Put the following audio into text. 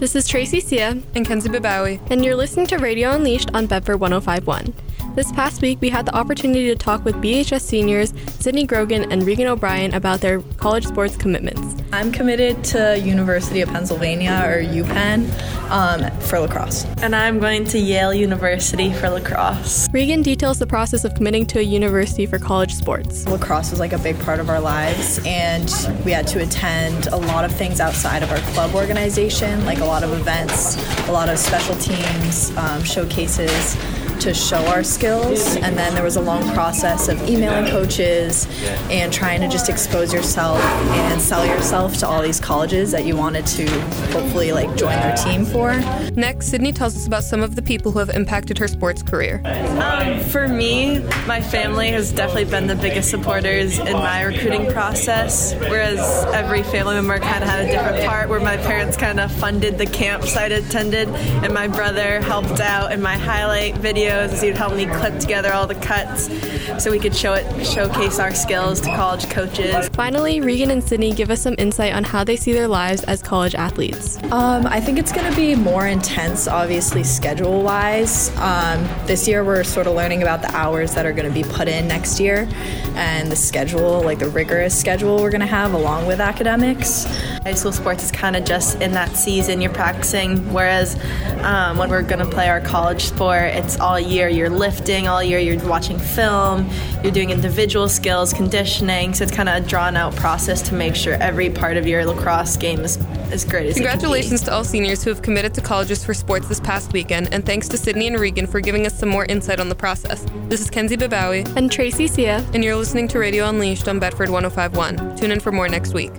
This is Tracy Sia and Kenzie Babawi, and you're listening to Radio Unleashed on Bedford 1051. This past week, we had the opportunity to talk with BHS seniors Sydney Grogan and Regan O'Brien about their college sports commitments. I'm committed to University of Pennsylvania or UPenn um, for lacrosse. And I'm going to Yale University for lacrosse. Regan details the process of committing to a university for college sports. Lacrosse was like a big part of our lives, and we had to attend a lot of things outside of our club organization, like a lot of events, a lot of special teams, um, showcases to show our skills. And then there was a long process of emailing coaches and trying to just expose yourself and sell yourself to all these colleges that you wanted to hopefully like join their team for. Next, Sydney tells us about some of the people who have impacted her sports career. Um, for me, my family has definitely been the biggest supporters in my recruiting process, whereas every family member kind of had a different part where my parents kind of funded the camps I attended and my brother helped out in my highlight video videos. He would help me clip together all the cuts so we could show it, showcase our skills to college coaches. Finally, Regan and Sydney give us some insight on how they see their lives as college athletes. Um, I think it's going to be more intense, obviously, schedule wise. Um, this year, we're sort of learning about the hours that are going to be put in next year and the schedule, like the rigorous schedule we're going to have along with academics. High school sports is kind of just in that season you're practicing, whereas um, when we're going to play our college sport, it's all year. You're lifting all year, you're watching film, you're doing individual skills, conditioning. So it's kind of a drawn out process to make sure every part of your lacrosse game is as great as Congratulations to all seniors who have committed to colleges for sports this past weekend, and thanks to Sydney and Regan for giving us some more insight on the process. This is Kenzie Babawi and Tracy Sia, and you're listening to Radio Unleashed on Bedford 1051. Tune in for more next week.